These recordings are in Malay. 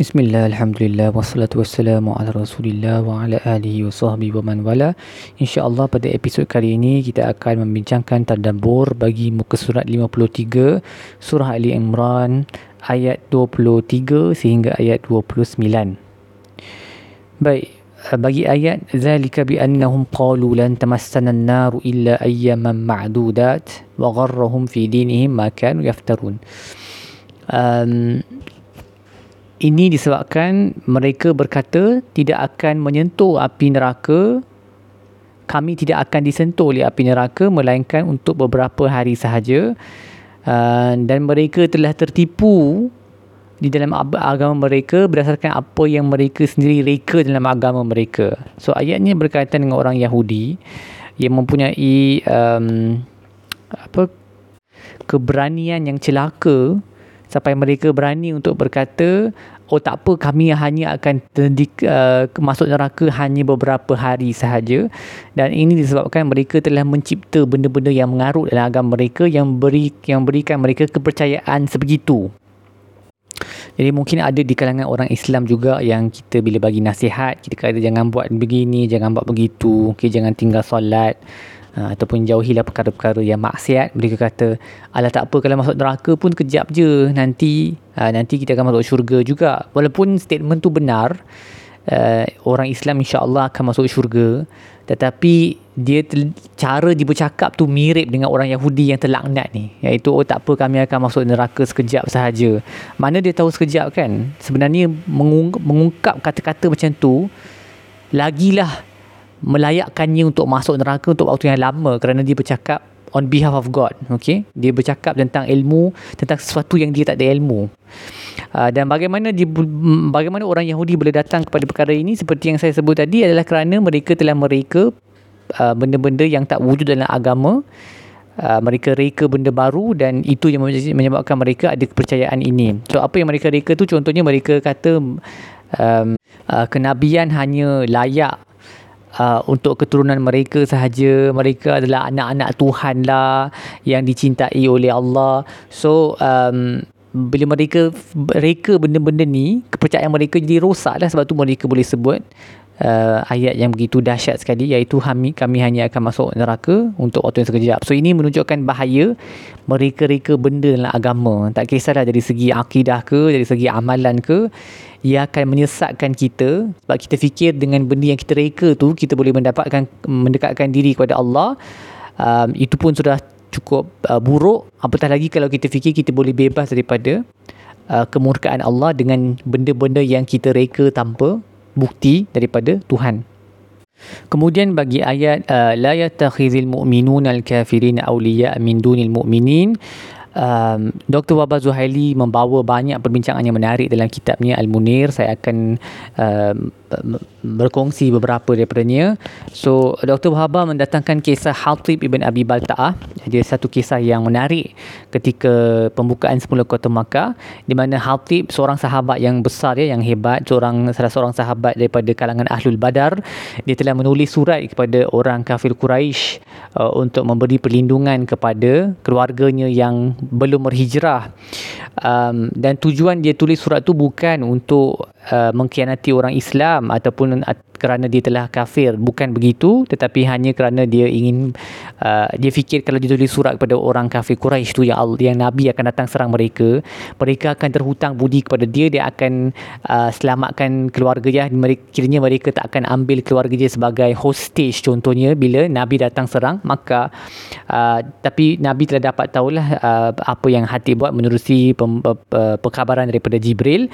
Bismillah, Alhamdulillah, wassalatu wassalamu ala rasulillah wa ala alihi wa sahbihi wa man wala. InsyaAllah pada episod kali ini kita akan membincangkan tadabbur bagi muka surat 53 Surah Ali Imran ayat 23 sehingga ayat 29 Baik, bagi ayat Zalika bi annahum qalu lan tamassana an-naru illa ayyaman ma'dudat wa gharrahum fi dinihim ma kanu yaftarun. Um, ini disebabkan mereka berkata tidak akan menyentuh api neraka kami tidak akan disentuh oleh api neraka melainkan untuk beberapa hari sahaja uh, dan mereka telah tertipu di dalam agama mereka berdasarkan apa yang mereka sendiri reka dalam agama mereka. So ayat ini berkaitan dengan orang Yahudi yang mempunyai um, apa keberanian yang celaka sampai mereka berani untuk berkata oh tak apa kami hanya akan terdik, uh, masuk neraka hanya beberapa hari sahaja. Dan ini disebabkan mereka telah mencipta benda-benda yang mengarut dalam agama mereka yang beri yang berikan mereka kepercayaan sebegitu jadi mungkin ada di kalangan orang Islam juga yang kita bila bagi nasihat kita kata jangan buat begini jangan buat begitu okay, jangan tinggal solat uh, ataupun jauhilah perkara-perkara yang maksiat. Mereka kata alah tak apa kalau masuk neraka pun kejap je nanti uh, nanti kita akan masuk syurga juga. Walaupun statement tu benar uh, orang Islam insya-Allah akan masuk syurga. Tetapi dia cara dia bercakap tu mirip dengan orang Yahudi yang terlaknat ni. Iaitu oh tak apa kami akan masuk neraka sekejap sahaja. Mana dia tahu sekejap kan? Sebenarnya mengungkap kata-kata macam tu lagilah melayakkannya untuk masuk neraka untuk waktu yang lama kerana dia bercakap on behalf of God okay dia bercakap tentang ilmu tentang sesuatu yang dia tak ada ilmu uh, dan bagaimana dia, bagaimana orang Yahudi boleh datang kepada perkara ini? Seperti yang saya sebut tadi adalah kerana mereka telah mereka uh, benda-benda yang tak wujud dalam agama. Uh, mereka reka benda baru dan itu yang menyebabkan mereka ada kepercayaan ini. So apa yang mereka reka tu? Contohnya mereka kata um, uh, kenabian hanya layak uh, untuk keturunan mereka sahaja. Mereka adalah anak-anak Tuhan lah yang dicintai oleh Allah. So um, bila mereka mereka benda-benda ni kepercayaan mereka jadi rosak lah sebab tu mereka boleh sebut uh, ayat yang begitu dahsyat sekali iaitu kami, kami hanya akan masuk neraka untuk waktu yang sekejap. So ini menunjukkan bahaya mereka-reka benda dalam agama. Tak kisahlah dari segi akidah ke dari segi amalan ke ia akan menyesatkan kita sebab kita fikir dengan benda yang kita reka tu kita boleh mendapatkan mendekatkan diri kepada Allah. Um, itu pun sudah cukup uh, buruk apatah lagi kalau kita fikir kita boleh bebas daripada uh, kemurkaan Allah dengan benda-benda yang kita reka tanpa bukti daripada Tuhan Kemudian bagi ayat uh, la yattakhizul mu'minuna al-kafirin awliya min dunil mu'minin um, Dr. Wabah Zuhaili membawa banyak perbincangan yang menarik dalam kitabnya Al-Munir. Saya akan um, berkongsi beberapa daripadanya. So, Dr. Wabah mendatangkan kisah Hatib ibn Abi Balta'ah. Dia satu kisah yang menarik ketika pembukaan semula kota Makkah di mana Hatib seorang sahabat yang besar ya, yang hebat, seorang salah seorang sahabat daripada kalangan Ahlul Badar. Dia telah menulis surat kepada orang kafir Quraisy uh, untuk memberi perlindungan kepada keluarganya yang belum berhijrah um, dan tujuan dia tulis surat tu bukan untuk uh, mengkhianati orang Islam ataupun kerana dia telah kafir. Bukan begitu tetapi hanya kerana dia ingin uh, dia fikir kalau dia tulis surat kepada orang kafir Quraisy tu yang yang Nabi akan datang serang mereka mereka akan terhutang budi kepada dia dia akan uh, selamatkan keluarga dia. Mereka, kiranya mereka tak akan ambil keluarga dia sebagai hostage contohnya bila Nabi datang serang maka uh, tapi Nabi telah dapat tahulah uh, apa yang hati buat menerusi pem, uh, perkabaran daripada Jibril.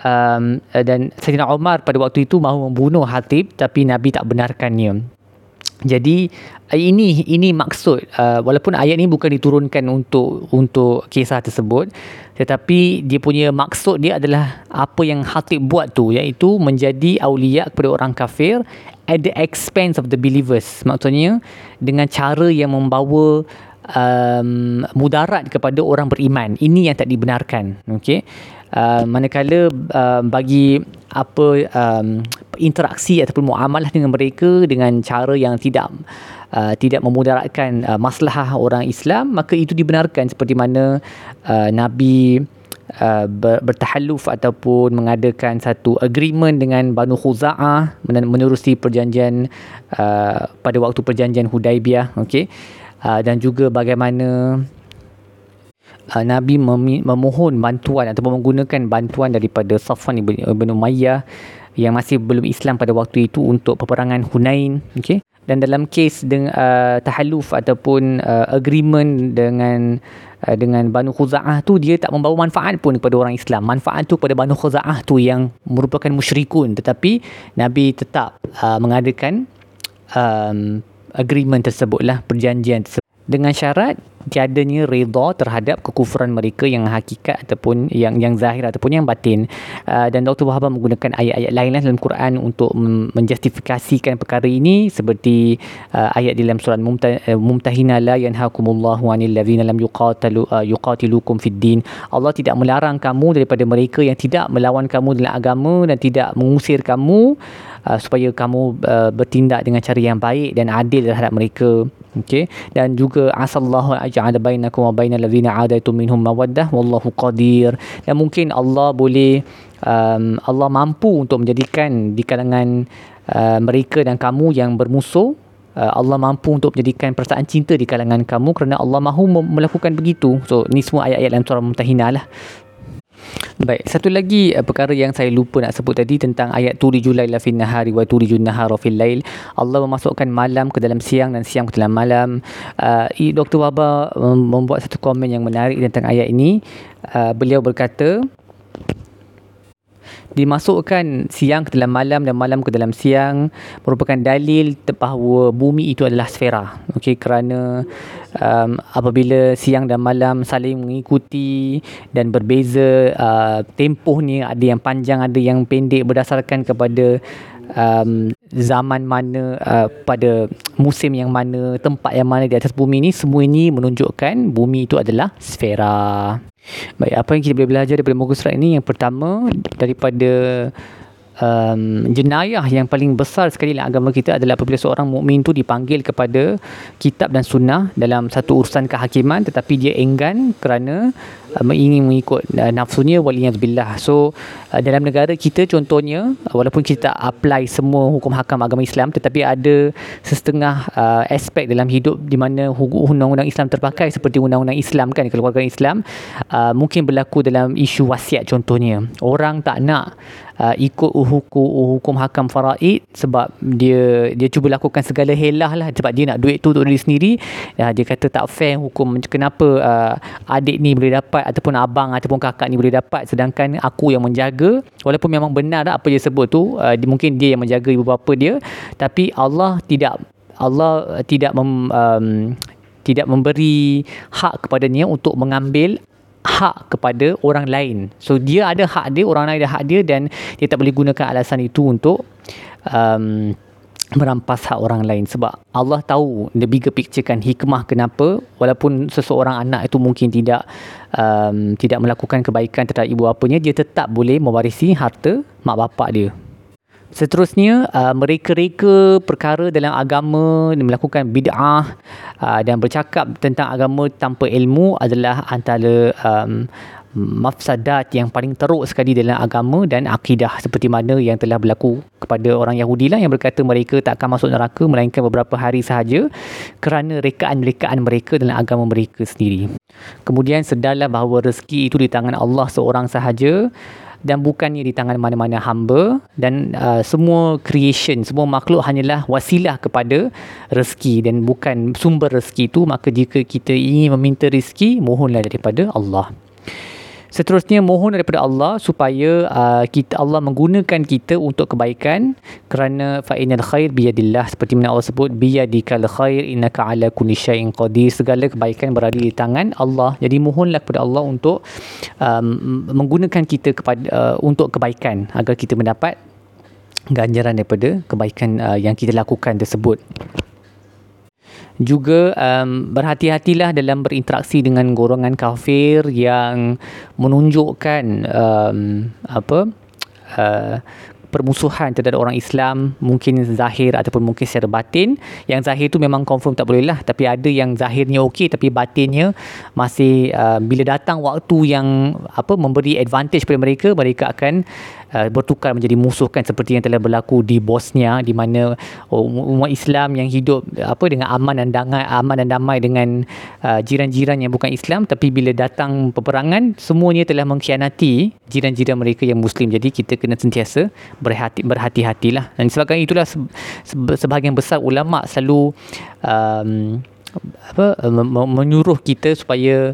Um, dan Sayyidina Umar pada waktu itu mahu membunuh Hatib tapi Nabi tak benarkannya. Jadi ini ini maksud uh, walaupun ayat ini bukan diturunkan untuk untuk kisah tersebut tetapi dia punya maksud dia adalah apa yang Hatib buat tu iaitu menjadi aulia kepada orang kafir at the expense of the believers. Maksudnya dengan cara yang membawa um, mudarat kepada orang beriman. Ini yang tak dibenarkan. Okay. Uh, manakala uh, bagi apa um, interaksi ataupun muamalah dengan mereka dengan cara yang tidak uh, tidak memudaratkan uh, maslahah orang Islam maka itu dibenarkan seperti mana uh, Nabi uh, ber, bertahalluf ataupun mengadakan satu agreement dengan Banu Khuza'ah menerusi perjanjian uh, pada waktu perjanjian Hudaibiyah okey? Uh, dan juga bagaimana uh, Nabi mem- memohon bantuan ataupun menggunakan bantuan daripada Safwan ibn Umayyah yang masih belum Islam pada waktu itu untuk peperangan Hunain okey? Dan dalam kes dengan uh, tahalluf ataupun uh, agreement dengan uh, dengan Banu Khuza'ah tu dia tak membawa manfaat pun kepada orang Islam. Manfaat tu kepada Banu Khuza'ah tu yang merupakan musyrikun. Tetapi Nabi tetap uh, mengadakan um, agreement tersebut lah perjanjian tersebut. Dengan syarat tiadanya redha terhadap kekufuran mereka yang hakikat ataupun yang yang zahir ataupun yang batin uh, dan Dr. Wahab menggunakan ayat-ayat lain lah dalam Quran untuk menjustifikasikan perkara ini seperti uh, ayat di dalam surah Mumta, uh, Mumtahina la yanhakumullahu anil ladzina lam yuqatalu uh, yuqatilukum fid din Allah tidak melarang kamu daripada mereka yang tidak melawan kamu dalam agama dan tidak mengusir kamu uh, supaya kamu uh, bertindak dengan cara yang baik dan adil terhadap mereka okey dan juga asallahu aj'ala bainakum wa bainal ladzina adaitum minhum mawaddah wallahu qadir. Dan mungkin Allah boleh um, Allah mampu untuk menjadikan di kalangan uh, mereka dan kamu yang bermusuh uh, Allah mampu untuk menjadikan perasaan cinta di kalangan kamu kerana Allah mahu melakukan begitu. So ni semua ayat-ayat dalam surah Mumtahinah lah Baik, satu lagi uh, perkara yang saya lupa nak sebut tadi tentang ayat turi julai la fin nahari wa turi jun nahara fil lail. Allah memasukkan malam ke dalam siang dan siang ke dalam malam. Uh, Dr. Waba membuat satu komen yang menarik tentang ayat ini. Uh, beliau berkata, dimasukkan siang ke dalam malam dan malam ke dalam siang merupakan dalil bahawa bumi itu adalah sfera. Okey kerana um, apabila siang dan malam saling mengikuti dan berbeza uh, tempohnya ada yang panjang ada yang pendek berdasarkan kepada um, zaman mana uh, pada musim yang mana tempat yang mana di atas bumi ini semua ini menunjukkan bumi itu adalah sfera Baik, apa yang kita boleh belajar daripada muka surat ini? Yang pertama, daripada um, jenayah yang paling besar sekali dalam agama kita adalah apabila seorang mukmin itu dipanggil kepada kitab dan sunnah dalam satu urusan kehakiman tetapi dia enggan kerana uh, ingin mengikut uh, nafsunya waliyazbillah. So uh, dalam negara kita contohnya walaupun kita apply semua hukum hakam agama Islam tetapi ada setengah uh, aspek dalam hidup di mana undang-undang Islam terpakai seperti undang-undang Islam kan keluarga Islam uh, mungkin berlaku dalam isu wasiat contohnya. Orang tak nak uh, ikut hukum hukum hakam faraid sebab dia dia cuba lakukan segala helah lah. Sebab dia nak duit tu untuk diri sendiri. Uh, dia kata tak fair hukum kenapa uh, adik ni boleh dapat ataupun abang ataupun kakak ni boleh dapat. Sedangkan aku yang menjaga. Walaupun memang benar lah apa dia sebut tu uh, mungkin dia yang menjaga ibu bapa dia. Tapi Allah tidak Allah tidak mem, um, tidak memberi hak kepadanya untuk mengambil hak kepada orang lain. So dia ada hak dia, orang lain ada hak dia dan dia tak boleh gunakan alasan itu untuk um, merampas hak orang lain sebab Allah tahu the bigger picture kan hikmah kenapa walaupun seseorang anak itu mungkin tidak um, tidak melakukan kebaikan terhadap ibu bapanya dia tetap boleh mewarisi harta mak bapak dia Seterusnya, uh, mereka-reka perkara dalam agama melakukan bid'ah uh, dan bercakap tentang agama tanpa ilmu adalah antara um, mafsadat yang paling teruk sekali dalam agama dan akidah seperti mana yang telah berlaku kepada orang Yahudi lah yang berkata mereka tak akan masuk neraka melainkan beberapa hari sahaja kerana rekaan-rekaan mereka dalam agama mereka sendiri. Kemudian sedarlah bahawa rezeki itu di tangan Allah seorang sahaja dan bukannya di tangan mana-mana hamba. Dan uh, semua creation semua makhluk hanyalah wasilah kepada rezeki. Dan bukan sumber rezeki itu maka jika kita ingin meminta rezeki mohonlah daripada Allah Seterusnya mohon daripada Allah supaya uh, kita Allah menggunakan kita untuk kebaikan. Kerana fa innal khair biyadillah seperti mana Allah sebut biyadikal khair innaka ala kulli syai'in qadir. Segala kebaikan berada di tangan Allah. Jadi mohonlah kepada Allah untuk um, menggunakan kita kepada uh, untuk kebaikan agar kita mendapat ganjaran daripada kebaikan uh, yang kita lakukan tersebut juga um, berhati-hatilah dalam berinteraksi dengan golongan kafir yang menunjukkan um, apa uh, permusuhan terhadap orang Islam mungkin zahir ataupun mungkin secara batin. Yang zahir tu memang confirm tak boleh lah tapi ada yang zahirnya okey tapi batinnya masih uh, bila datang waktu yang apa memberi advantage kepada mereka mereka akan uh, bertukar menjadi musuh kan seperti yang telah berlaku di Bosnia di mana oh, umat Islam yang hidup apa dengan aman dan damai aman dan damai dengan uh, jiran-jiran yang bukan Islam. Tapi bila datang peperangan semuanya telah mengkhianati jiran-jiran mereka yang muslim. Jadi kita kena sentiasa berhati berhati-hatilah. Dan sebabkan itulah sebahagian besar ulama selalu um, apa menyuruh kita supaya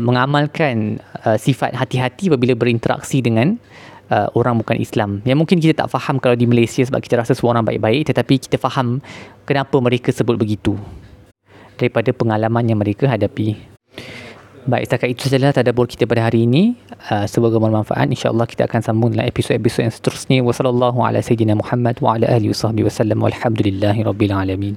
mengamalkan uh, sifat hati-hati apabila berinteraksi dengan uh, orang bukan Islam. Yang mungkin kita tak faham kalau di Malaysia sebab kita rasa semua orang baik-baik tetapi kita faham kenapa mereka sebut begitu daripada pengalaman yang mereka hadapi. Baik, setakat itu sajalah tadabbur kita pada hari ini. Uh, semoga bermanfaat. InsyaAllah kita akan sambung dalam episod-episod yang seterusnya. Wassalamualaikum warahmatullahi wabarakatuh. Walhamdulillahi rabbil alamin.